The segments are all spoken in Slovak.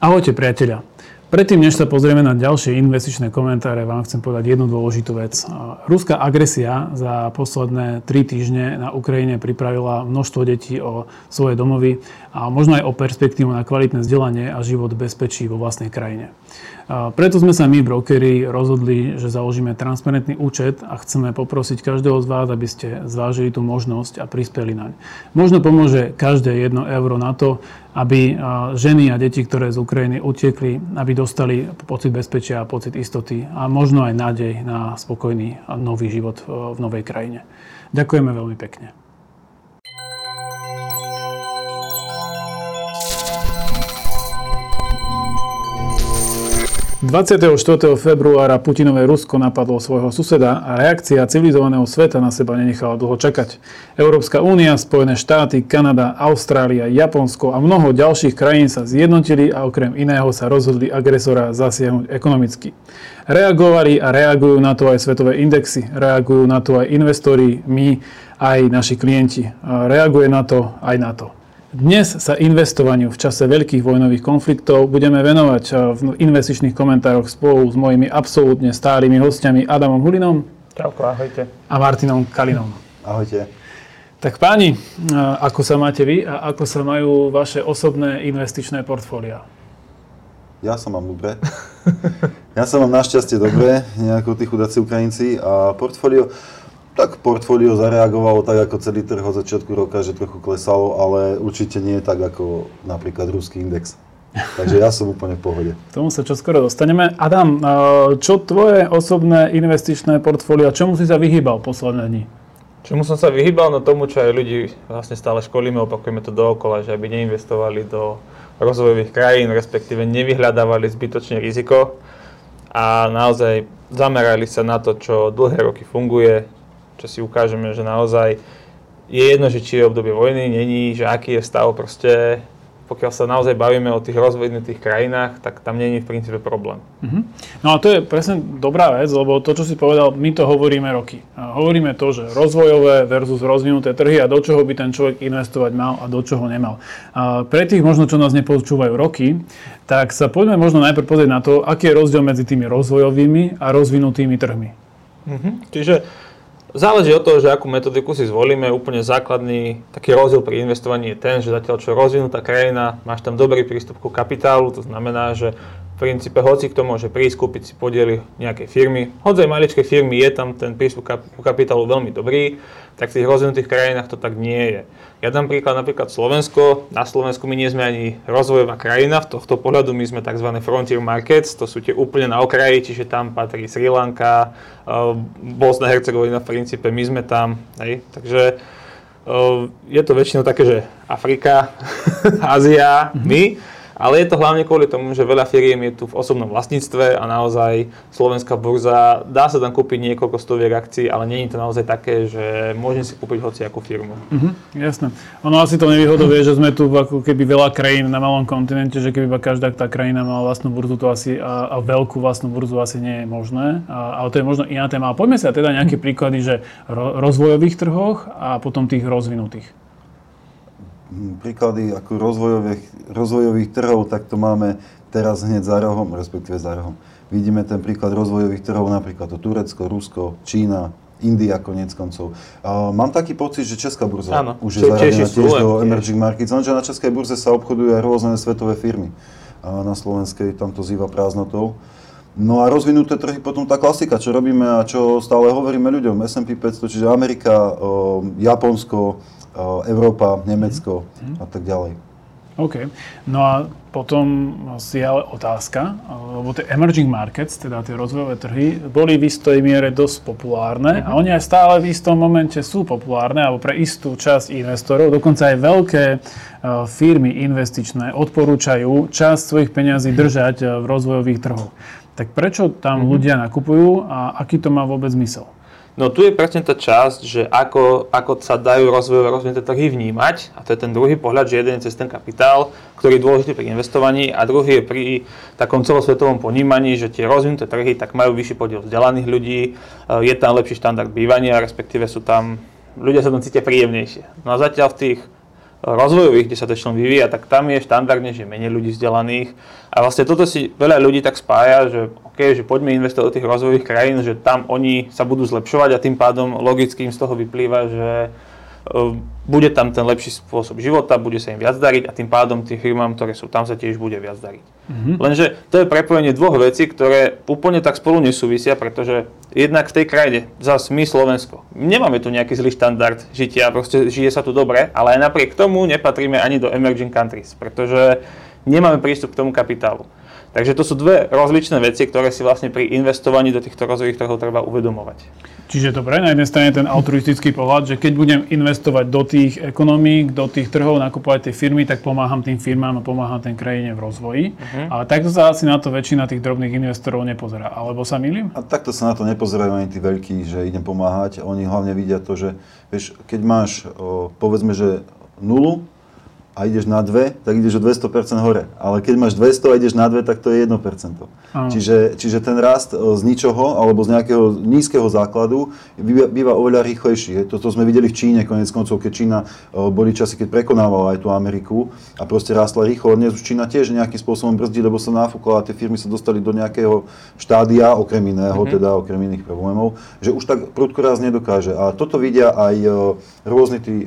Ahojte priatelia. Predtým, než sa pozrieme na ďalšie investičné komentáre, vám chcem povedať jednu dôležitú vec. Ruská agresia za posledné tri týždne na Ukrajine pripravila množstvo detí o svoje domovy a možno aj o perspektívu na kvalitné vzdelanie a život bezpečí vo vlastnej krajine. Preto sme sa my, brokery, rozhodli, že založíme transparentný účet a chceme poprosiť každého z vás, aby ste zvážili tú možnosť a prispeli naň. Možno pomôže každé jedno euro na to, aby ženy a deti, ktoré z Ukrajiny utiekli, aby dostali pocit bezpečia pocit istoty a možno aj nádej na spokojný a nový život v novej krajine. Ďakujeme veľmi pekne. 24. februára Putinové Rusko napadlo svojho suseda a reakcia civilizovaného sveta na seba nenechala dlho čakať. Európska únia, Spojené štáty, Kanada, Austrália, Japonsko a mnoho ďalších krajín sa zjednotili a okrem iného sa rozhodli agresora zasiahnuť ekonomicky. Reagovali a reagujú na to aj svetové indexy, reagujú na to aj investori, my, aj naši klienti. Reaguje na to aj na to. Dnes sa investovaniu v čase veľkých vojnových konfliktov budeme venovať eh, v investičných komentároch spolu s mojimi absolútne stálými hostiami Adamom Hulinom. Čauko, ahojte. A Martinom Kalinom. Ahojte. Tak páni, eh, ako sa máte vy a ako sa majú vaše osobné investičné portfólia? Ja sa mám dobre. ja sa mám našťastie dobre, nejako tí chudáci Ukrajinci a portfólio tak portfólio zareagovalo tak ako celý trh od začiatku roka, že trochu klesalo, ale určite nie tak ako napríklad ruský index. Takže ja som úplne v pohode. K tomu sa čoskoro dostaneme. Adam, čo tvoje osobné investičné portfólio, čomu si sa vyhýbal posledné dni? Čomu som sa vyhýbal? No tomu, čo aj ľudí vlastne stále školíme, opakujeme to dookola, že aby neinvestovali do rozvojových krajín, respektíve nevyhľadávali zbytočne riziko a naozaj zamerali sa na to, čo dlhé roky funguje, čo si ukážeme, že naozaj je jedno, že či je obdobie vojny, není, že aký je stav, proste pokiaľ sa naozaj bavíme o tých rozvinutých krajinách, tak tam není v princípe problém. Uh-huh. No a to je presne dobrá vec, lebo to, čo si povedal, my to hovoríme roky. A hovoríme to, že rozvojové versus rozvinuté trhy a do čoho by ten človek investovať mal a do čoho nemal. A pre tých možno, čo nás nepočúvajú roky, tak sa poďme možno najprv pozrieť na to, aký je rozdiel medzi tými rozvojovými a rozvinutými trhmi. Uh-huh. Čiže Záleží od toho, že akú metodiku si zvolíme. Úplne základný taký rozdiel pri investovaní je ten, že zatiaľ čo rozvinutá krajina, máš tam dobrý prístup ku kapitálu, to znamená, že princípe hoci kto môže prísť, kúpiť si podiely nejakej firmy. Hoď aj maličkej firmy je tam ten prístup ku kapitálu veľmi dobrý, tak v tých rozvinutých krajinách to tak nie je. Ja dám príklad napríklad Slovensko. Na Slovensku my nie sme ani rozvojová krajina, v tohto pohľadu my sme tzv. frontier markets, to sú tie úplne na okraji, čiže tam patrí Sri Lanka, uh, Bosna, Hercegovina v princípe, my sme tam. Hej. Takže uh, je to väčšinou také, že Afrika, Ázia, my. Ale je to hlavne kvôli tomu, že veľa firiem je tu v osobnom vlastníctve a naozaj slovenská burza, dá sa tam kúpiť niekoľko stoviek akcií, ale nie je to naozaj také, že môžem si kúpiť hoci akú firmu. Mhm, jasné. Ono asi to nevýhodou je, že sme tu ako keby veľa krajín na malom kontinente, že keby každá tá krajina mala vlastnú burzu, to asi a, a veľkú vlastnú burzu asi nie je možné. A, ale to je možno iná téma. A poďme sa teda nejaké príklady, že ro, rozvojových trhoch a potom tých rozvinutých. Príklady ako rozvojových, rozvojových trhov, tak to máme teraz hneď za rohom, respektíve za rohom. Vidíme ten príklad rozvojových trhov, napríklad to Turecko, Rusko, Čína, India konec koncov. Uh, mám taký pocit, že Česká burza Áno, už je zaradená tiež do emerging markets, lenže na Českej burze sa obchodujú aj rôzne svetové firmy. Uh, na Slovenskej tam to zýva prázdnotou. No a rozvinuté trhy potom tá klasika, čo robíme a čo stále hovoríme ľuďom, S&P 500, čiže Amerika, uh, Japonsko, Európa, Nemecko a tak ďalej. OK. No a potom si ale otázka, lebo tie emerging markets, teda tie rozvojové trhy, boli v istej miere dosť populárne a oni aj stále v istom momente sú populárne, alebo pre istú časť investorov, dokonca aj veľké firmy investičné odporúčajú časť svojich peňazí držať v rozvojových trhoch. Tak prečo tam mm-hmm. ľudia nakupujú a aký to má vôbec zmysel? No tu je presne tá časť, že ako, ako sa dajú rozvojové rozvinuté trhy vnímať, a to je ten druhý pohľad, že jeden je cez ten kapitál, ktorý je dôležitý pri investovaní a druhý je pri takom celosvetovom ponímaní, že tie rozvinuté trhy tak majú vyšší podiel vzdelaných ľudí, eh, je tam lepší štandard bývania, respektíve sú tam, ľudia sa tam cítia príjemnejšie. No a zatiaľ v tých rozvojových, kde sa to vyvíja, tak tam je štandardne, že menej ľudí vzdelaných. A vlastne toto si veľa ľudí tak spája, že OK, že poďme investovať do tých rozvojových krajín, že tam oni sa budú zlepšovať a tým pádom logicky im z toho vyplýva, že bude tam ten lepší spôsob života, bude sa im viac dariť a tým pádom tým firmám, ktoré sú tam, sa tiež bude viac dariť. Mm-hmm. Lenže to je prepojenie dvoch vecí, ktoré úplne tak spolu nesúvisia, pretože jednak v tej krajine, zase my Slovensko, nemáme tu nejaký zlý štandard žitia, proste žije sa tu dobre, ale aj napriek tomu nepatríme ani do emerging countries, pretože nemáme prístup k tomu kapitálu. Takže to sú dve rozličné veci, ktoré si vlastne pri investovaní do týchto rozvojových trhov treba uvedomovať. Čiže dobre, na jednej strane ten altruistický pohľad, že keď budem investovať do tých ekonomík, do tých trhov, nakupovať tie firmy, tak pomáham tým firmám a pomáham ten krajine v rozvoji. Uh-huh. Ale takto sa asi na to väčšina tých drobných investorov nepozerá. Alebo sa milím? A takto sa na to nepozerajú ani tí veľkí, že idem pomáhať. Oni hlavne vidia to, že vieš, keď máš, povedzme, že nulu, a ideš na 2, tak ideš o 200% hore. Ale keď máš 200 a ideš na 2, tak to je 1%. Čiže, čiže ten rast e, z ničoho alebo z nejakého nízkeho základu býva, býva oveľa rýchlejší. Toto sme videli v Číne, konec koncov, keď Čína e, boli časy, keď prekonávala aj tú Ameriku a proste rástla rýchlo. Dnes už Čína tiež nejakým spôsobom brzdí, lebo sa nafúkla a tie firmy sa dostali do nejakého štádia, okrem iného, mm-hmm. teda okrem iných problémov, že už tak prudko raz nedokáže. A toto vidia aj e, rôzni tí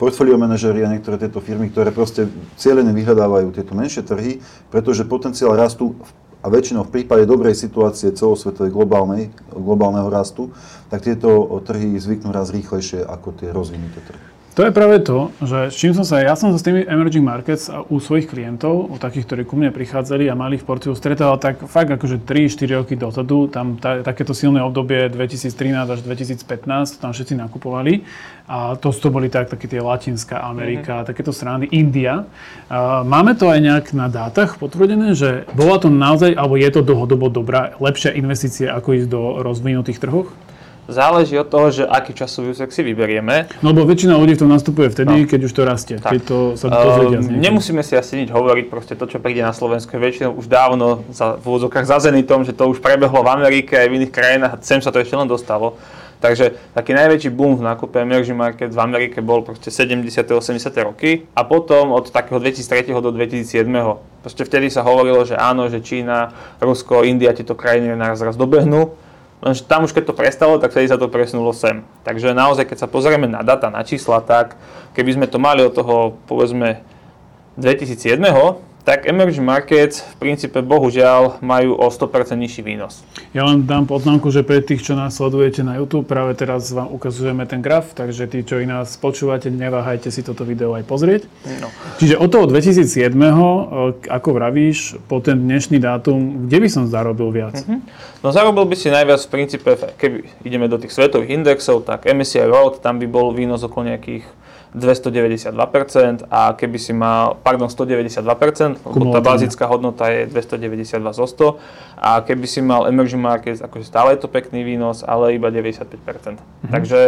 portfólio manažery a niektoré tieto firmy, ktoré proste cieľene vyhľadávajú tieto menšie trhy, pretože potenciál rastu a väčšinou v prípade dobrej situácie celosvetovej globálnej, globálneho rastu, tak tieto trhy zvyknú raz rýchlejšie ako tie rozvinuté trhy. To je práve to, že s čím som sa, ja som sa s tými emerging markets u svojich klientov, u takých, ktorí ku mne prichádzali a mali v portfóliu stretával tak fakt akože 3-4 roky dozadu, tam tá, takéto silné obdobie 2013 až 2015, tam všetci nakupovali a to, to boli tak, také tie Latinská Amerika, mm-hmm. takéto strany, India. A máme to aj nejak na dátach potvrdené, že bola to naozaj, alebo je to dlhodobo dobrá, lepšia investícia ako ísť do rozvinutých trhoch? Záleží od toho, že aký časový úsek si vyberieme. No lebo väčšina ľudí v tom nastupuje vtedy, no. keď už to rastie, tak. keď to sa dozvedia uh, Nemusíme si asi nič hovoriť, proste to, čo príde na Slovensku je väčšinou už dávno za, v úvodzokách za tom, že to už prebehlo v Amerike aj v iných krajinách a sem sa to ešte len dostalo. Takže taký najväčší boom v nákupe emerging market v Amerike bol proste 70. 80. roky a potom od takého 2003. do 2007. Proste vtedy sa hovorilo, že áno, že Čína, Rusko, India, tieto krajiny nás raz dobehnú Lenže tam už keď to prestalo, tak vtedy sa to presunulo sem. Takže naozaj, keď sa pozrieme na data, na čísla, tak keby sme to mali od toho, povedzme, 2007, tak emerging markets v princípe bohužiaľ majú o 100% nižší výnos. Ja len dám poznámku, že pre tých, čo nás sledujete na YouTube, práve teraz vám ukazujeme ten graf, takže tí, čo i nás počúvate, neváhajte si toto video aj pozrieť. No. Čiže od toho 2007, eh, ako vravíš, po ten dnešný dátum, kde by som zarobil viac? Mm-hmm. No zarobil by si najviac v princípe, keby ideme do tých svetových indexov, tak MSCI World, tam by bol výnos okolo nejakých 292% a keby si mal, pardon, 192%, lebo tá bazická hodnota je 292 zo 100 a keby si mal emerging markets, akože stále je to pekný výnos, ale iba 95%. Mm-hmm. Takže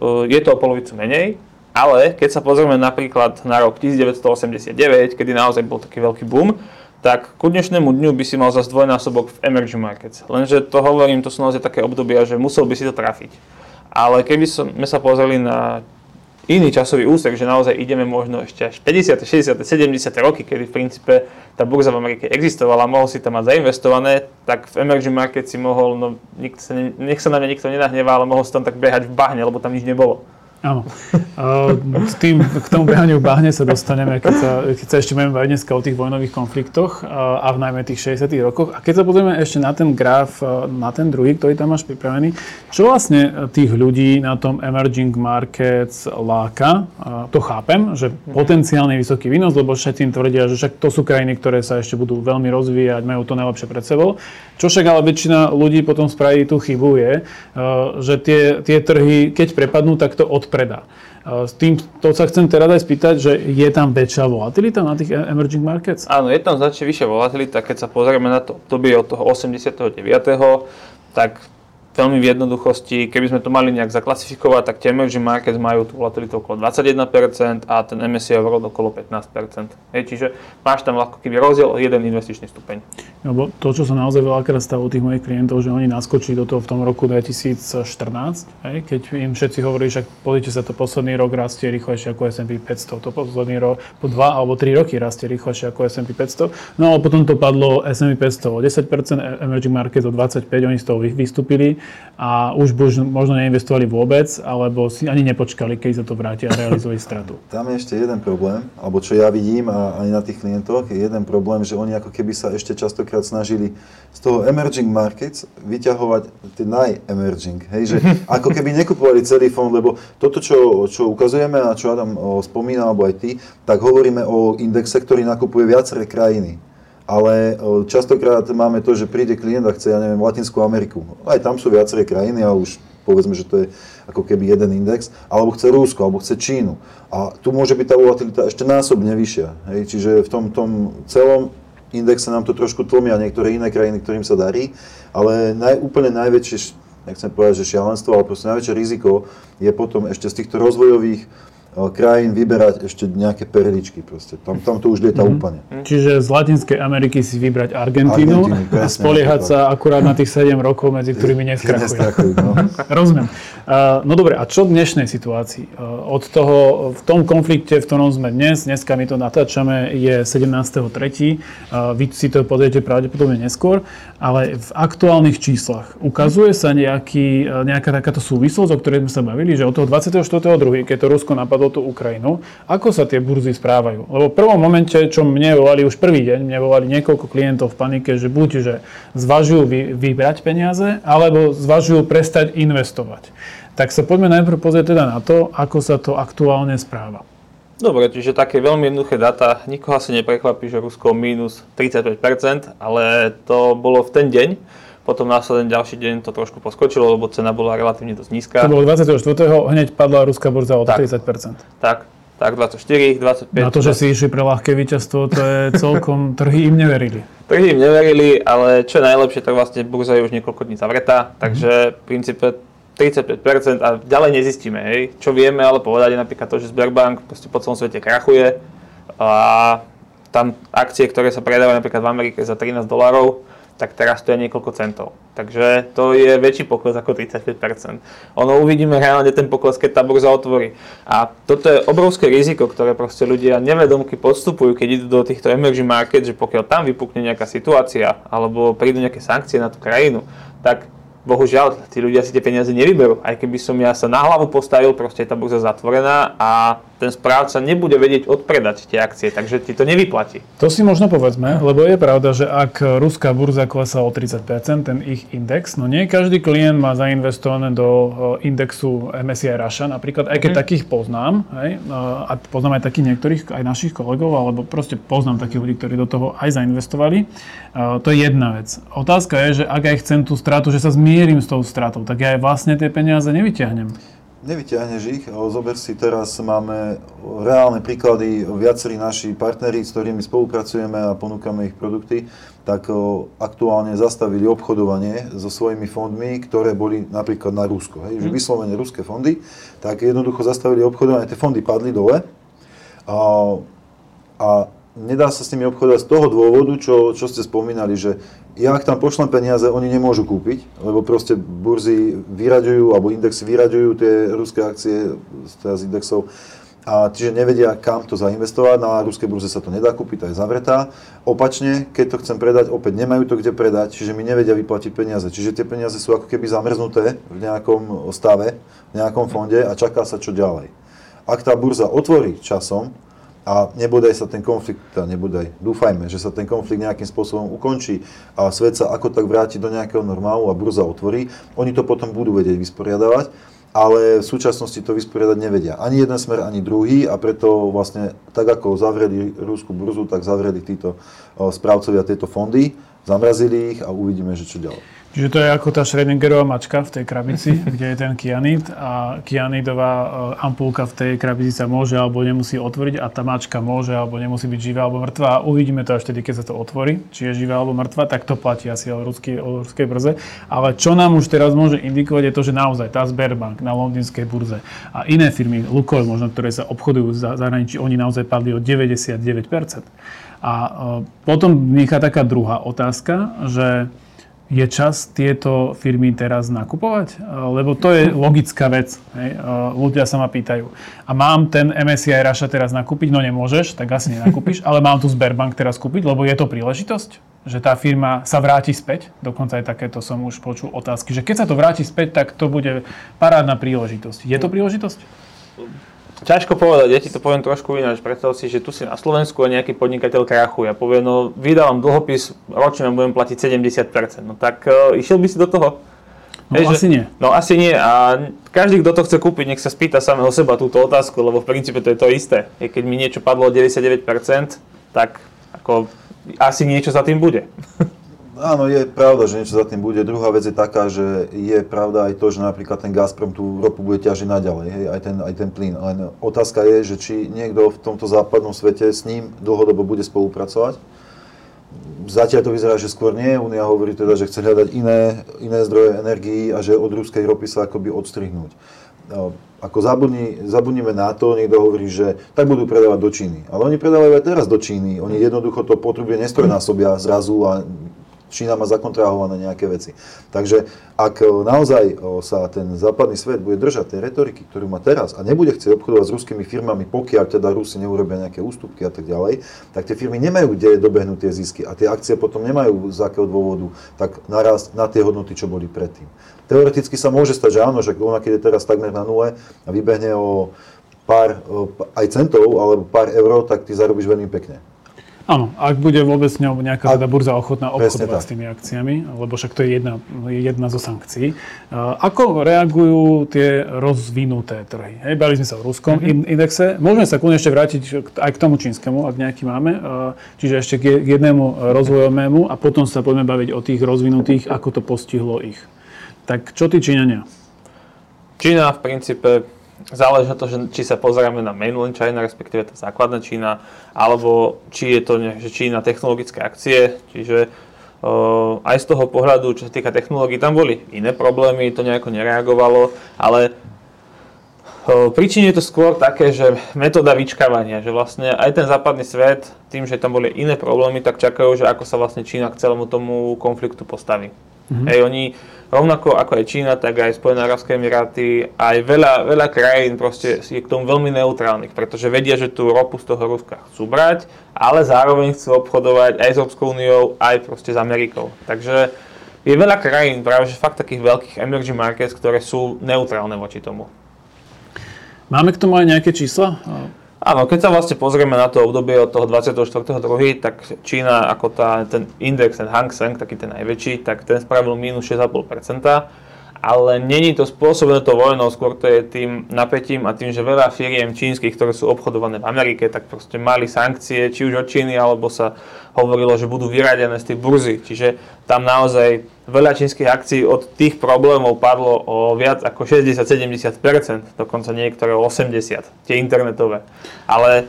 uh, je to o polovicu menej, ale keď sa pozrieme napríklad na rok 1989, kedy naozaj bol taký veľký boom, tak ku dnešnému dňu by si mal zase dvojnásobok v emerging markets. Lenže to hovorím, to sú naozaj také obdobia, že musel by si to trafiť. Ale keby sme sa pozreli na iný časový úsek, že naozaj ideme možno ešte až 50., 60., 70. roky, kedy v princípe tá burza v Amerike existovala, mohol si tam mať zainvestované, tak v emerging market si mohol, no sa, nech sa na mňa nikto nenahnevá, ale mohol si tam tak behať v bahne, lebo tam nič nebolo. Áno. S tým, k tomu behaniu v bahne sa dostaneme, keď sa, keď sa ešte budeme baviť dneska o tých vojnových konfliktoch a v najmä tých 60 rokoch. A keď sa pozrieme ešte na ten graf, na ten druhý, ktorý tam máš pripravený, čo vlastne tých ľudí na tom emerging markets láka? To chápem, že potenciálne vysoký výnos, lebo všetci im tvrdia, že však to sú krajiny, ktoré sa ešte budú veľmi rozvíjať, majú to najlepšie pred sebou. Čo však ale väčšina ľudí potom spraví tú chybu je, že tie, tie trhy, keď prepadnú, tak to od predá. S tým, to sa chcem teraz aj spýtať, že je tam väčšia volatilita na tých emerging markets? Áno, je tam značne vyššia volatilita. Keď sa pozrieme na to obdobie od toho 89. tak veľmi v jednoduchosti, keby sme to mali nejak zaklasifikovať, tak tie emerging markets majú tú volatilitu okolo 21% a ten MSCI World okolo 15%. Hej, čiže máš tam ako keby rozdiel o jeden investičný stupeň. Lebo to, čo sa naozaj veľakrát stalo u tých mojich klientov, že oni naskočili do toho v tom roku 2014, hej, keď im všetci hovorí, že pozrite sa, to posledný rok rastie rýchlejšie ako S&P 500, to posledný rok, po dva alebo tri roky rastie rýchlejšie ako S&P 500, no a potom to padlo S&P 500 o 10%, emerging markets o 25%, oni z toho vystúpili a už možno neinvestovali vôbec, alebo si ani nepočkali, keď sa to vráti a realizovali stratu. Tam je ešte jeden problém, alebo čo ja vidím a aj na tých klientoch, je jeden problém, že oni ako keby sa ešte častokrát snažili z toho emerging markets vyťahovať tie naj-emerging. Hej, že ako keby nekupovali celý fond, lebo toto, čo, čo ukazujeme a čo Adam spomína, alebo aj ty, tak hovoríme o indexe, ktorý nakupuje viaceré krajiny ale častokrát máme to, že príde klient a chce, ja neviem, Latinskú Ameriku. Aj tam sú viaceré krajiny a už povedzme, že to je ako keby jeden index, alebo chce Rúsko, alebo chce Čínu. A tu môže byť tá volatilita ešte násobne vyššia. Hej? Čiže v tom, tom celom indexe nám to trošku tlmia niektoré iné krajiny, ktorým sa darí, ale naj, úplne najväčšie, nechcem povedať, že šialenstvo, ale proste najväčšie riziko je potom ešte z týchto rozvojových krajín vyberať ešte nejaké perličky proste. Tam, tam to už lieta mm-hmm. úplne. Čiže z Latinskej Ameriky si vybrať Argentínu, Argentínu a spoliehať sa akurát na tých 7 rokov, medzi ktorými neskrachujú. No. Rozumiem. Uh, no dobre, a čo v dnešnej situácii? Uh, od toho, v tom konflikte, v ktorom sme dnes, dneska my to natáčame, je 17.3. Uh, vy si to pozriete pravdepodobne neskôr, ale v aktuálnych číslach ukazuje sa nejaký, nejaká takáto súvislosť, o ktorej sme sa bavili, že od toho 24.2., keď to Rusko napadlo napadlo tú Ukrajinu. Ako sa tie burzy správajú? Lebo v prvom momente, čo mne volali už prvý deň, mne volali niekoľko klientov v panike, že buď, že zvažujú vy, vybrať peniaze, alebo zvažujú prestať investovať. Tak sa poďme najprv pozrieť teda na to, ako sa to aktuálne správa. Dobre, čiže také veľmi jednoduché data. Nikoho asi neprekvapí, že Rusko minus 35%, ale to bolo v ten deň. Potom následne ďalší deň to trošku poskočilo, lebo cena bola relatívne dosť nízka. To bolo 24. hneď padla ruská burza o tak, 30%. Tak, tak 24, 25. Na to, že si išli pre ľahké víťazstvo, to je celkom, trhy im neverili. Trhy im neverili, ale čo je najlepšie, tak vlastne burza je už niekoľko dní zavretá, takže v princípe 35% a ďalej nezistíme. Hej. Čo vieme ale povedať je napríklad to, že Sberbank po celom svete krachuje a tam akcie, ktoré sa predávajú napríklad v Amerike za 13 dolárov, tak teraz to je niekoľko centov. Takže to je väčší pokles ako 35%. Ono uvidíme reálne ten pokles, keď tá burza otvorí. A toto je obrovské riziko, ktoré proste ľudia nevedomky podstupujú, keď idú do týchto emerging market, že pokiaľ tam vypukne nejaká situácia alebo prídu nejaké sankcie na tú krajinu, tak bohužiaľ, tí ľudia si tie peniaze nevyberú. Aj keby som ja sa na hlavu postavil, proste je tá burza zatvorená a ten správca nebude vedieť odpredať tie akcie, takže ti to nevyplatí. To si možno povedzme, lebo je pravda, že ak ruská burza klesá o 30%, ten ich index, no nie každý klient má zainvestované do eh, indexu MSCI Russia, napríklad, aj keď mm. takých poznám, hej, a poznám aj takých niektorých, aj našich kolegov, alebo proste poznám takých ľudí, ktorí do toho aj zainvestovali. Eh, to je jedna vec. Otázka je, že ak aj chcem tú stratu, že sa zmierim s tou stratou, tak ja aj vlastne tie peniaze nevyťahnem nevyťahneš ich. Zober si, teraz máme reálne príklady, viacerí naši partneri, s ktorými spolupracujeme a ponúkame ich produkty, tak aktuálne zastavili obchodovanie so svojimi fondmi, ktoré boli napríklad na Rusko. Hej, že mhm. vyslovene ruské fondy, tak jednoducho zastavili obchodovanie, tie fondy padli dole a, a nedá sa s nimi obchodovať z toho dôvodu, čo, čo ste spomínali, že ja ak tam pošlem peniaze, oni nemôžu kúpiť, lebo proste burzy vyraďujú, alebo indexy vyraďujú tie ruské akcie z indexov a čiže nevedia, kam to zainvestovať, na ruskej burze sa to nedá kúpiť, to je zavretá. Opačne, keď to chcem predať, opäť nemajú to kde predať, čiže mi nevedia vyplatiť peniaze. Čiže tie peniaze sú ako keby zamrznuté v nejakom stave, v nejakom fonde a čaká sa čo ďalej. Ak tá burza otvorí časom, a nebodaj sa ten konflikt, teda nebodaj, dúfajme, že sa ten konflikt nejakým spôsobom ukončí a svet sa ako tak vráti do nejakého normálu a burza otvorí, oni to potom budú vedieť vysporiadavať, ale v súčasnosti to vysporiadať nevedia. Ani jeden smer, ani druhý a preto vlastne tak ako zavreli rúskú burzu, tak zavreli títo správcovia tieto fondy, zamrazili ich a uvidíme, že čo ďalej. Čiže to je ako tá Schrödingerová mačka v tej krabici, kde je ten kianid a kianidová e, ampulka v tej krabici sa môže alebo nemusí otvoriť a tá mačka môže alebo nemusí byť živá alebo mŕtva. A uvidíme to až tedy, keď sa to otvorí, či je živá alebo mŕtva, tak to platí asi o ruskej, o ruskej brze. Ale čo nám už teraz môže indikovať je to, že naozaj tá Sberbank na londýnskej burze a iné firmy, Lukoil možno, ktoré sa obchodujú v zahraničí, oni naozaj padli o 99%. A e, potom vzniká taká druhá otázka, že je čas tieto firmy teraz nakupovať? Lebo to je logická vec. Hej. Ľudia sa ma pýtajú. A mám ten MSCI Russia teraz nakúpiť? No nemôžeš, tak asi nenakúpiš. ale mám tu Sberbank teraz kúpiť, lebo je to príležitosť? Že tá firma sa vráti späť? Dokonca aj takéto som už počul otázky. Že keď sa to vráti späť, tak to bude parádna príležitosť. Je to príležitosť? Ťažko povedať, ja ti to poviem trošku ináč. Predstav si, že tu si na Slovensku a nejaký podnikateľ krachuje a povie, no vydávam dlhopis, ročne budem platiť 70%. No tak uh, išiel by si do toho? No Hej, asi že, nie. No asi nie a každý, kto to chce kúpiť, nech sa spýta samého seba túto otázku, lebo v princípe to je to isté. Keď mi niečo padlo o 99%, tak ako asi niečo za tým bude. Áno, je pravda, že niečo za tým bude. Druhá vec je taká, že je pravda aj to, že napríklad ten Gazprom tú ropu bude ťažiť naďalej, hej, aj ten, aj ten plyn. Len otázka je, že či niekto v tomto západnom svete s ním dlhodobo bude spolupracovať. Zatiaľ to vyzerá, že skôr nie. Únia hovorí teda, že chce hľadať iné, iné zdroje energií a že od ruskej ropy sa akoby odstrihnúť. No, ako zabudni, zabudnime na to, niekto hovorí, že tak budú predávať do Číny. Ale oni predávajú aj teraz do Číny. Oni jednoducho to potrubie nestrojnásobia zrazu a Čína má zakontrahované nejaké veci. Takže ak e, naozaj e, sa ten západný svet bude držať tej retoriky, ktorú má teraz a nebude chcieť obchodovať s ruskými firmami, pokiaľ teda Rusi neurobia nejaké ústupky a tak ďalej, tak tie firmy nemajú kde dobehnúť tie zisky a tie akcie potom nemajú z akého dôvodu tak naraz na tie hodnoty, čo boli predtým. Teoreticky sa môže stať, že áno, že ona keď je teraz takmer na nule a vybehne o pár e, aj centov alebo pár eur, tak ty zarobíš veľmi pekne. Áno, ak bude vôbec ňou nejaká teda burza ochotná obchodovať s tými akciami, lebo však to je jedna, jedna zo sankcií. Ako reagujú tie rozvinuté trhy? Hej, bali sme sa o ruskom mm-hmm. indexe. Môžeme sa kľudne ešte vrátiť aj k tomu čínskemu, ak nejaký máme. Čiže ešte k jednému rozvojovému a potom sa poďme baviť o tých rozvinutých, ako to postihlo ich. Tak čo tí Číňania? Čína v princípe záleží na to, že či sa pozeráme na mainland China, respektíve tá základná Čína, alebo či je to že Čína technologické akcie, čiže aj z toho pohľadu, čo sa týka technológií, tam boli iné problémy, to nejako nereagovalo, ale príčine je to skôr také, že metóda vyčkávania, že vlastne aj ten západný svet, tým, že tam boli iné problémy, tak čakajú, že ako sa vlastne Čína k celému tomu konfliktu postaví. Mm-hmm. Hej, oni rovnako ako aj Čína, tak aj Spojené Arabské Emiráty, aj veľa, veľa krajín proste je k tomu veľmi neutrálnych, pretože vedia, že tú ropu z toho Ruska chcú brať, ale zároveň chcú obchodovať aj s Európskou úniou, aj proste s Amerikou. Takže je veľa krajín, práve že fakt takých veľkých emerging markets, ktoré sú neutrálne voči tomu. Máme k tomu aj nejaké čísla? Áno, keď sa vlastne pozrieme na to obdobie od toho 24.2., tak Čína ako tá, ten index, ten Hang Seng, taký ten najväčší, tak ten spravil minus 6,5% ale není to spôsobené to vojnou, skôr to je tým napätím a tým, že veľa firiem čínskych, ktoré sú obchodované v Amerike, tak proste mali sankcie, či už od Číny, alebo sa hovorilo, že budú vyradené z tej burzy. Čiže tam naozaj veľa čínskych akcií od tých problémov padlo o viac ako 60-70%, dokonca niektoré o 80%, tie internetové. Ale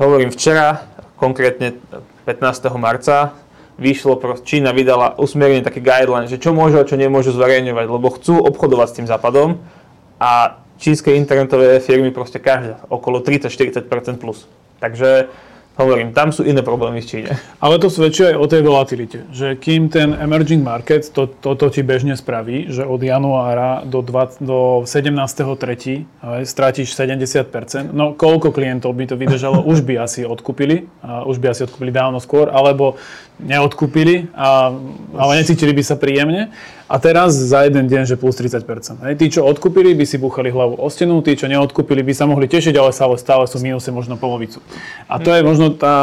hovorím včera, konkrétne 15. marca, vyšlo, Čína vydala usmernenie také guideline, že čo môžu a čo nemôžu zverejňovať, lebo chcú obchodovať s tým západom a čínske internetové firmy proste každá okolo 30-40% plus. Takže Hovorím, tam sú iné problémy v Číne. Ale to svedčí aj o tej volatilite, že kým ten emerging market, to, toto to ti bežne spraví, že od januára do, 20, do 17.3. stratíš 70%, no koľko klientov by to vydržalo, už by asi odkúpili, a už by asi odkúpili dávno skôr, alebo neodkúpili, a, ale necítili by sa príjemne. A teraz za jeden deň, že plus 30%. Hej. Tí, čo odkúpili, by si búchali hlavu o stenu, tí, čo neodkúpili, by sa mohli tešiť, ale stále, stále sú minuse možno polovicu. A to je možno tá,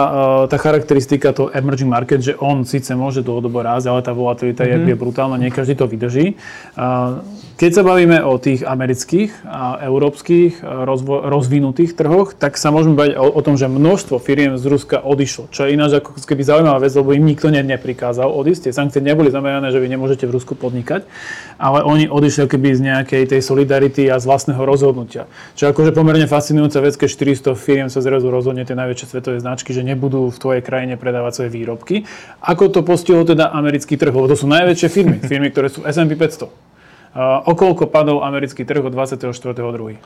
e, tá charakteristika toho emerging market, že on síce môže dlhodobo rásť, ale tá volatilita mm-hmm. je brutálna, nie každý to vydrží. Keď sa bavíme o tých amerických a európskych rozvo- rozvinutých trhoch, tak sa môžeme baviť o, o tom, že množstvo firiem z Ruska odišlo. Čo je ináč ako keby zaujímavá vec, lebo im nikto ne, neprikázal odísť. Tie sankcie neboli zamerané, že vy nemôžete v Rusku podnikať, ale oni odišli keby z nejakej tej solidarity a z vlastného rozhodnutia. Čo je akože pomerne fascinujúca vec, keď 400 firiem sa zrazu rozhodne tie najväčšie svetové značky, že nebudú v tvojej krajine predávať svoje výrobky. Ako to postihlo teda americký trh? Lebo to sú najväčšie firmy, firmy, ktoré sú S&P 500. Okolko padol americký trh od 24.2.?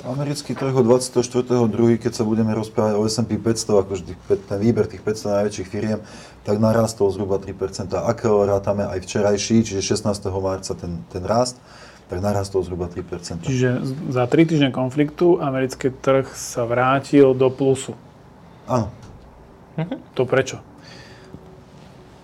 Americký trh od 24.2., keď sa budeme rozprávať o S&P 500, ako vždy ten výber tých 500 najväčších firiem, tak narastol zhruba 3%. Ak rátame aj včerajší, čiže 16. marca ten, ten rast, tak narastol zhruba 3%. Čiže za 3 týždne konfliktu americký trh sa vrátil do plusu. Áno. To prečo?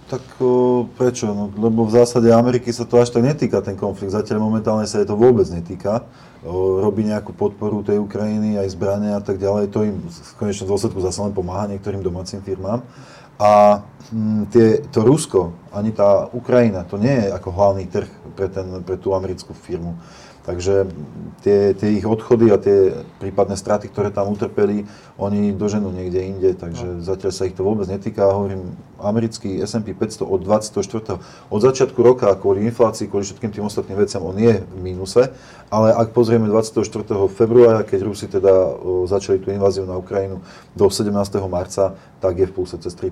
Tak o, prečo? No, lebo v zásade Ameriky sa to až tak netýka, ten konflikt. Zatiaľ momentálne sa je to vôbec netýka. O, robí nejakú podporu tej Ukrajiny, aj zbrania a tak ďalej. To im v konečnom dôsledku zase len pomáha niektorým domácim firmám. A m, tie, to Rusko, ani tá Ukrajina, to nie je ako hlavný trh pre, ten, pre tú americkú firmu. Takže tie, tie ich odchody a tie prípadné straty, ktoré tam utrpeli, oni doženú niekde inde, takže no. zatiaľ sa ich to vôbec netýka. Hovorím, americký S&P 500 od 24. od začiatku roka kvôli inflácii, kvôli všetkým tým ostatným veciam, on je v mínuse, ale ak pozrieme 24. februára, keď Rusi teda začali tú inváziu na Ukrajinu do 17. marca, tak je v pluse cez 3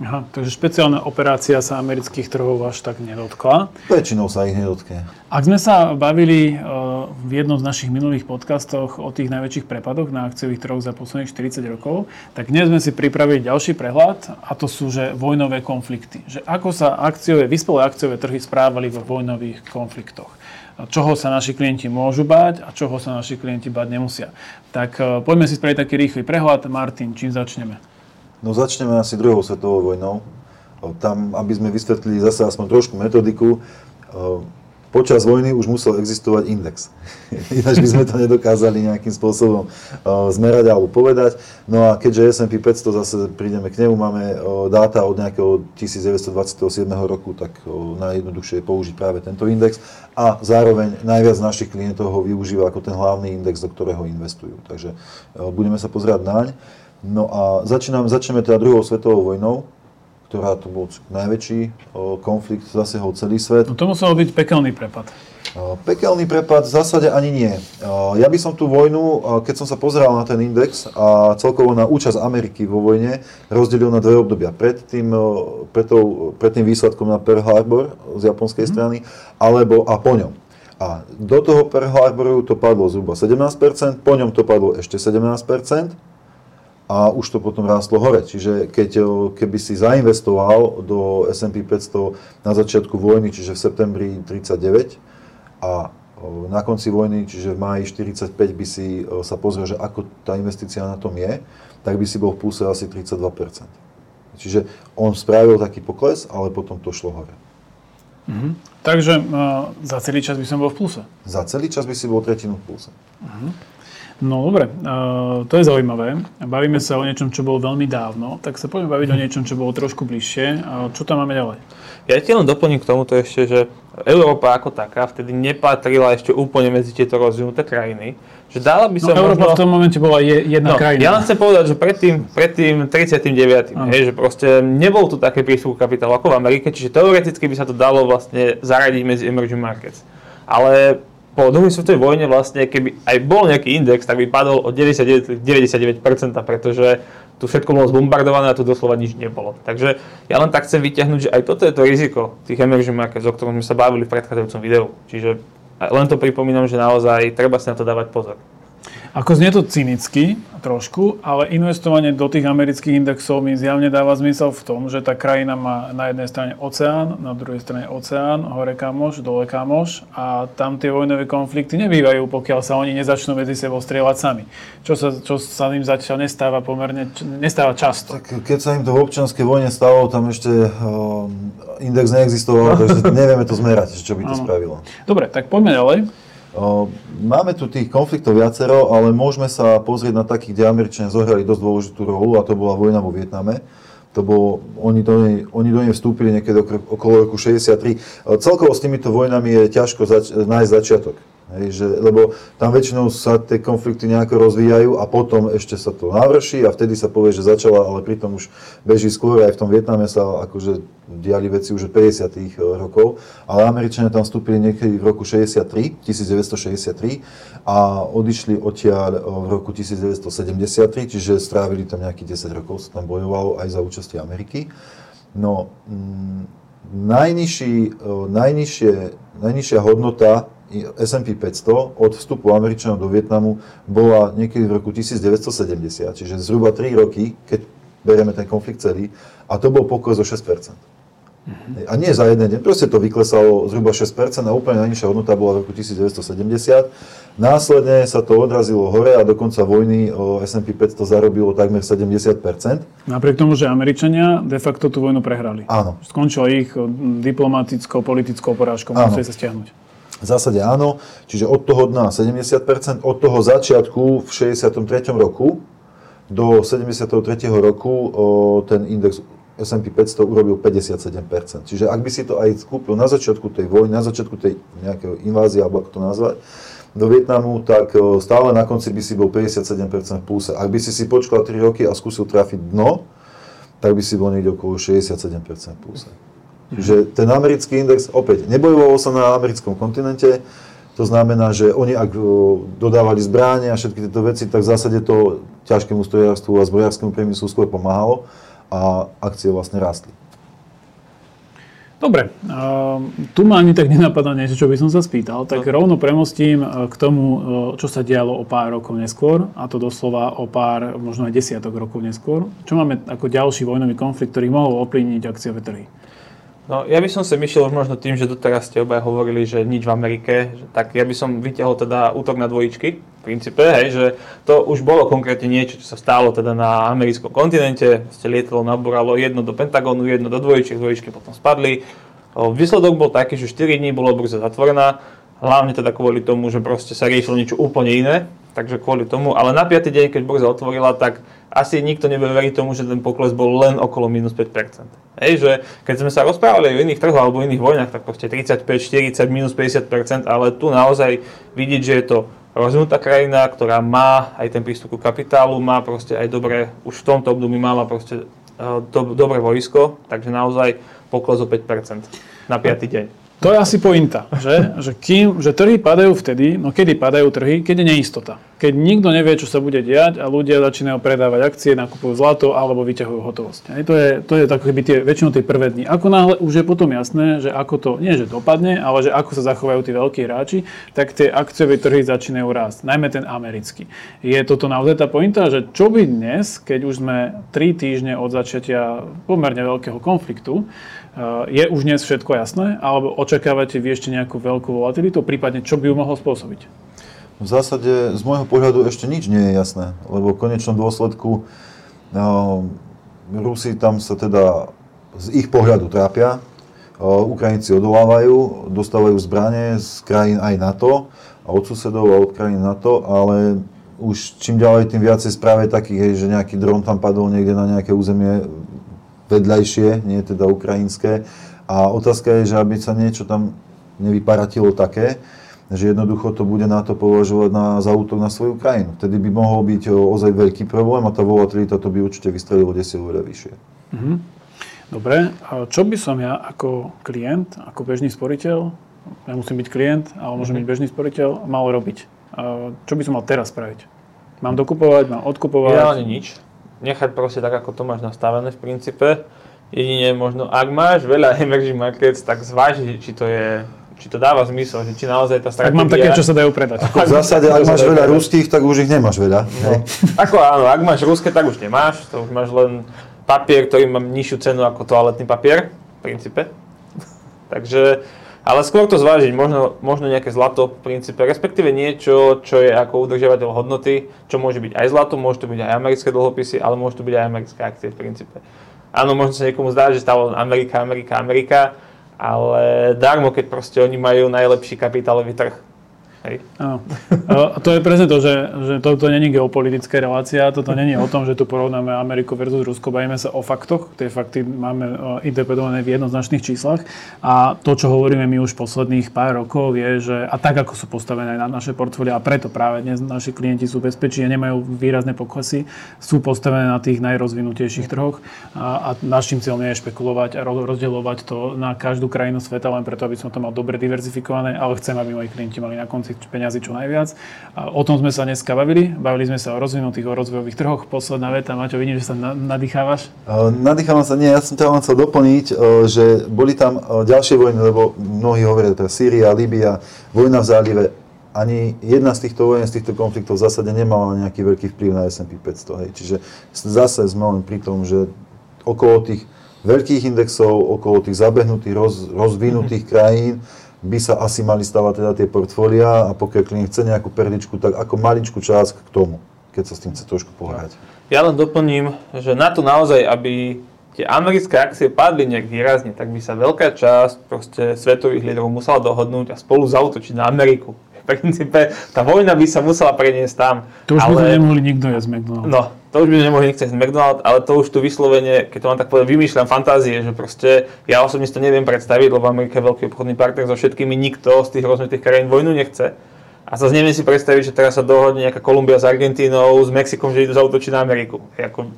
Aha, takže špeciálna operácia sa amerických trhov až tak nedotkla. Väčšinou sa ich nedotkne. Ak sme sa bavili v jednom z našich minulých podcastoch o tých najväčších prepadoch na akciových trhoch za posledných 40 rokov, tak dnes sme si pripravili ďalší prehľad a to sú že vojnové konflikty. Že ako sa akciové, vyspelé akciové trhy správali vo vojnových konfliktoch čoho sa naši klienti môžu bať a čoho sa naši klienti bať nemusia. Tak poďme si spraviť taký rýchly prehľad. Martin, čím začneme? No začneme asi druhou svetovou vojnou. Tam, aby sme vysvetlili zase aspoň trošku metodiku, počas vojny už musel existovať index. Ináč by sme to nedokázali nejakým spôsobom zmerať alebo povedať. No a keďže S&P 500 zase prídeme k nemu, máme dáta od nejakého 1927 roku, tak najjednoduchšie je použiť práve tento index a zároveň najviac našich klientov ho využíva ako ten hlavný index, do ktorého investujú. Takže budeme sa pozerať naň. No a začínam, začneme teda druhou svetovou vojnou, ktorá to bol najväčší o, konflikt, zasiahol celý svet. No to musel byť pekelný prepad. O, pekelný prepad v zásade ani nie. O, ja by som tú vojnu, keď som sa pozeral na ten index a celkovo na účasť Ameriky vo vojne, rozdelil na dve obdobia. Pred tým, pred, tou, pred tým výsledkom na Pearl Harbor z japonskej mm. strany, alebo a po ňom. A do toho Pearl Harboru to padlo zhruba 17%, po ňom to padlo ešte 17%, a už to potom rástlo hore. Čiže keď, keby si zainvestoval do S&P 500 na začiatku vojny, čiže v septembri 39 a na konci vojny, čiže v máji 45 by si sa pozrel, že ako tá investícia na tom je, tak by si bol v púse asi 32%. Čiže on spravil taký pokles, ale potom to šlo hore. Mhm. Takže uh, za celý čas by som bol v pluse? Za celý čas by si bol tretinu v pluse. Mhm. No dobre, uh, to je zaujímavé. Bavíme sa o niečom, čo bolo veľmi dávno, tak sa poďme baviť o niečom, čo bolo trošku bližšie. Uh, čo tam máme ďalej? Ja ti len doplním k tomuto ešte, že Európa ako taká vtedy nepatrila ešte úplne medzi tieto rozvinuté krajiny. Že dala by sa no, Európa možno... v tom momente bola je, jedna no, krajina. Ja len chcem povedať, že predtým, predtým 39. Hej, že proste nebol tu také prístup kapitálu ako v Amerike, čiže teoreticky by sa to dalo vlastne zaradiť medzi emerging markets. Ale po druhej svetovej vojne vlastne, keby aj bol nejaký index, tak by padol o 99, 99%, pretože tu všetko bolo zbombardované a tu doslova nič nebolo. Takže ja len tak chcem vyťahnuť, že aj toto je to riziko tých emerging markets, o ktorom sme sa bavili v predchádzajúcom videu. Čiže len to pripomínam, že naozaj treba si na to dávať pozor. Ako znie to cynicky trošku, ale investovanie do tých amerických indexov mi zjavne dáva zmysel v tom, že tá krajina má na jednej strane oceán, na druhej strane oceán, hore kamoš, dole kamoš a tam tie vojnové konflikty nebývajú, pokiaľ sa oni nezačnú medzi sebou strieľať sami. Čo sa, čo sa im zatiaľ nestáva pomerne, nestáva často. Tak keď sa im to v občianskej vojne stalo, tam ešte uh, index neexistoval, takže nevieme to zmerať, čo by to ano. spravilo. Dobre, tak poďme ďalej. Máme tu tých konfliktov viacero, ale môžeme sa pozrieť na takých, kde Američania zohrali dosť dôležitú rolu a to bola vojna vo Vietname. To bolo, oni, do nej, oni do nej vstúpili niekedy okolo roku 63. Celkovo s týmito vojnami je ťažko zač- nájsť začiatok. Hej, že, lebo tam väčšinou sa tie konflikty nejako rozvíjajú a potom ešte sa to navrší a vtedy sa povie, že začala, ale pritom už beží skôr. Aj v tom Vietname sa akože diali veci už od 50. Eh, rokov, ale Američania tam vstúpili niekedy v roku 63, 1963 a odišli odtiaľ eh, v roku 1973, čiže strávili tam nejakých 10 rokov, sa tam bojovalo aj za účastie Ameriky. No, mm, najnižší, eh, najnižšie, najnižšia hodnota S&P 500 od vstupu Američanov do Vietnamu bola niekedy v roku 1970, čiže zhruba 3 roky, keď berieme ten konflikt celý, a to bol pokles o 6% a nie za jeden deň, proste to vyklesalo zhruba 6% a úplne najnižšia hodnota bola v roku 1970. Následne sa to odrazilo hore a do konca vojny S&P 500 zarobilo takmer 70%. Napriek tomu, že Američania de facto tú vojnu prehrali. Áno. Skončilo ich diplomatickou, politickou porážkou, museli sa stiahnuť. V zásade áno, čiže od toho dna 70%, od toho začiatku v 63. roku do 73. roku ten index S&P 500 urobil 57%. Čiže ak by si to aj kúpil na začiatku tej vojny, na začiatku tej nejakej invázie, alebo ako to nazvať, do Vietnamu, tak stále na konci by si bol 57% v pluse. Ak by si si počkal 3 roky a skúsil trafiť dno, tak by si bol niekde okolo 67% v pluse. Čiže ten americký index, opäť, nebojovalo sa na americkom kontinente, to znamená, že oni ak dodávali zbráne a všetky tieto veci, tak v zásade to ťažkému strojárstvu a zbrojárskému priemyslu skôr pomáhalo a akcie vlastne rástli. Dobre, tu ma ani tak nenapadá niečo, čo by som sa spýtal, tak no. rovno premostím e, k tomu, e, čo sa dialo o pár rokov neskôr, a to doslova o pár, možno aj desiatok rokov neskôr. Čo máme ako ďalší vojnový konflikt, ktorý mohol ovplyvniť akciové trhy? No, ja by som sa myšiel možno tým, že doteraz ste obaj hovorili, že nič v Amerike, tak ja by som vyťahol teda útok na dvojičky, v princípe, hej, že to už bolo konkrétne niečo, čo sa stalo teda na americkom kontinente. Ste lietalo, nabúralo jedno do Pentagonu, jedno do dvojičiek, dvojičky potom spadli. Výsledok bol taký, že 4 dní bolo burza zatvorená, hlavne teda kvôli tomu, že proste sa riešilo niečo úplne iné, takže kvôli tomu, ale na 5. deň, keď burza otvorila, tak asi nikto nebude veriť tomu, že ten pokles bol len okolo minus 5%. Hej, že keď sme sa rozprávali o iných trhoch alebo iných vojnách, tak proste 35, 40, minus 50%, ale tu naozaj vidieť, že je to rozvinutá krajina, ktorá má aj ten prístup ku kapitálu, má proste aj dobré, už v tomto období mala proste uh, do, dobré vojsko, takže naozaj pokles o 5% na 5. deň. To je asi pointa, že, že, kým, že trhy padajú vtedy, no kedy padajú trhy, keď je neistota. Keď nikto nevie, čo sa bude diať a ľudia začínajú predávať akcie, nakupujú zlato alebo vyťahujú hotovosť. To je, to je tak, keby tie, väčšinou tie prvé dni. Ako náhle už je potom jasné, že ako to, nie že dopadne, ale že ako sa zachovajú tí veľkí hráči, tak tie akciové trhy začínajú rásť. Najmä ten americký. Je toto naozaj tá pointa, že čo by dnes, keď už sme 3 týždne od začiatia pomerne veľkého konfliktu, je už dnes všetko jasné, alebo očakávate vy ešte nejakú veľkú volatilitu, prípadne čo by ju mohlo spôsobiť? V zásade z môjho pohľadu ešte nič nie je jasné, lebo v konečnom dôsledku no, Rusi tam sa teda z ich pohľadu trápia, eh, Ukrajinci odolávajú, dostávajú zbranie z krajín aj NATO a od susedov a od krajín NATO, ale už čím ďalej, tým viacej správe takých, že nejaký dron tam padol niekde na nejaké územie vedľajšie, nie teda ukrajinské. A otázka je, že aby sa niečo tam nevyparatilo také, že jednoducho to bude na to považovať na, za útok na svoju krajinu. Vtedy by mohol byť ozaj veľký problém a tá volatilita to by určite vystrelilo 10 oveľa vyššie. Mm-hmm. Dobre, a čo by som ja ako klient, ako bežný sporiteľ, ja musím byť klient, ale môžem mm-hmm. byť bežný sporiteľ, mal robiť? A čo by som mal teraz spraviť? Mám dokupovať, mám odkupovať? Reálne nič nechať proste tak, ako to máš nastavené v princípe. Jedine možno, ak máš veľa emerging markets, tak zváži, či to je či to dáva zmysel, že či naozaj tá stratégia... Tak mám také, čo sa dajú predať. V zásade, ak máš veľa ruských, tak už ich nemáš veľa. No. Ako áno, ak máš ruské, tak už nemáš, to už máš len papier, ktorý má nižšiu cenu ako toaletný papier, v princípe. Takže, ale skôr to zvážiť, možno, možno nejaké zlato v princípe, respektíve niečo, čo je ako udržiavateľ hodnoty, čo môže byť aj zlato, môže to byť aj americké dlhopisy, ale môže to byť aj americké akcie v princípe. Áno, možno sa niekomu zdá, že stále Amerika, Amerika, Amerika, ale darmo, keď proste oni majú najlepší kapitálový trh. Hej. To je presne to, že, že toto není geopolitická relácia, toto není o tom, že tu porovnáme Ameriku versus Rusko, bavíme sa o faktoch, tie fakty máme e, interpretované v jednoznačných číslach. A to, čo hovoríme my už posledných pár rokov je, že a tak, ako sú postavené na naše portfólia a preto práve dnes naši klienti sú bezpečí a nemajú výrazné poklesy, sú postavené na tých najrozvinutejších trhoch. A, a našim cieľom je špekulovať a rozdielovať to na každú krajinu sveta len preto, aby sme to mal dobre diverzifikované, ale chcem, aby moji klienti mali na konci tých peňazí čo najviac. A o tom sme sa dneska bavili. Bavili sme sa o rozvinutých, o rozvojových trhoch. Posledná veta, Maťo, vidím, že sa nadýchávaš. nadýchávam sa, nie, ja som teda len chcel doplniť, že boli tam ďalšie vojny, lebo mnohí hovoria, teda Sýria, Líbia, vojna v zálive, ani jedna z týchto vojen, z týchto konfliktov v zásade nemala nejaký veľký vplyv na S&P 500. Hej. Čiže zase sme len pri tom, že okolo tých veľkých indexov, okolo tých zabehnutých, roz, rozvinutých mm-hmm. krajín by sa asi mali stavať teda tie portfólia a pokiaľ klient chce nejakú perličku, tak ako maličkú časť k tomu, keď sa s tým chce trošku pohrať. Ja len doplním, že na to naozaj, aby tie americké akcie padli nejak výrazne, tak by sa veľká časť proste svetových líderov musela dohodnúť a spolu zautočiť na Ameriku princípe tá vojna by sa musela preniesť tam. To už ale... by to nemohli nikto jesť McDonald's. No, to už by nemohli nikto jesť McDonald's, ale to už tu vyslovene, keď to vám tak poviem, vymýšľam fantázie, že proste ja osobne si to neviem predstaviť, lebo Amerika je veľký obchodný partner so všetkými, nikto z tých rozvinutých krajín vojnu nechce. A zase neviem si predstaviť, že teraz sa dohodne nejaká Kolumbia s Argentínou, s Mexikom, že idú zautočiť na Ameriku. Ako,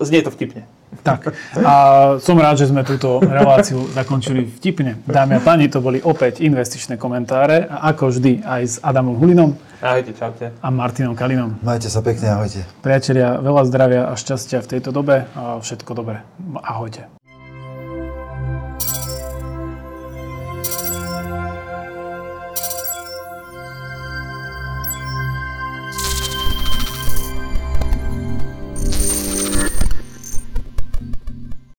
znie to vtipne. Tak. A som rád, že sme túto reláciu zakončili vtipne. Dámy a páni, to boli opäť investičné komentáre a ako vždy aj s Adamom Hulinom. Ahojte, čaute. A Martinom Kalinom. Majte sa pekne, ahojte. Priatelia, veľa zdravia a šťastia v tejto dobe a všetko dobré. Ahojte.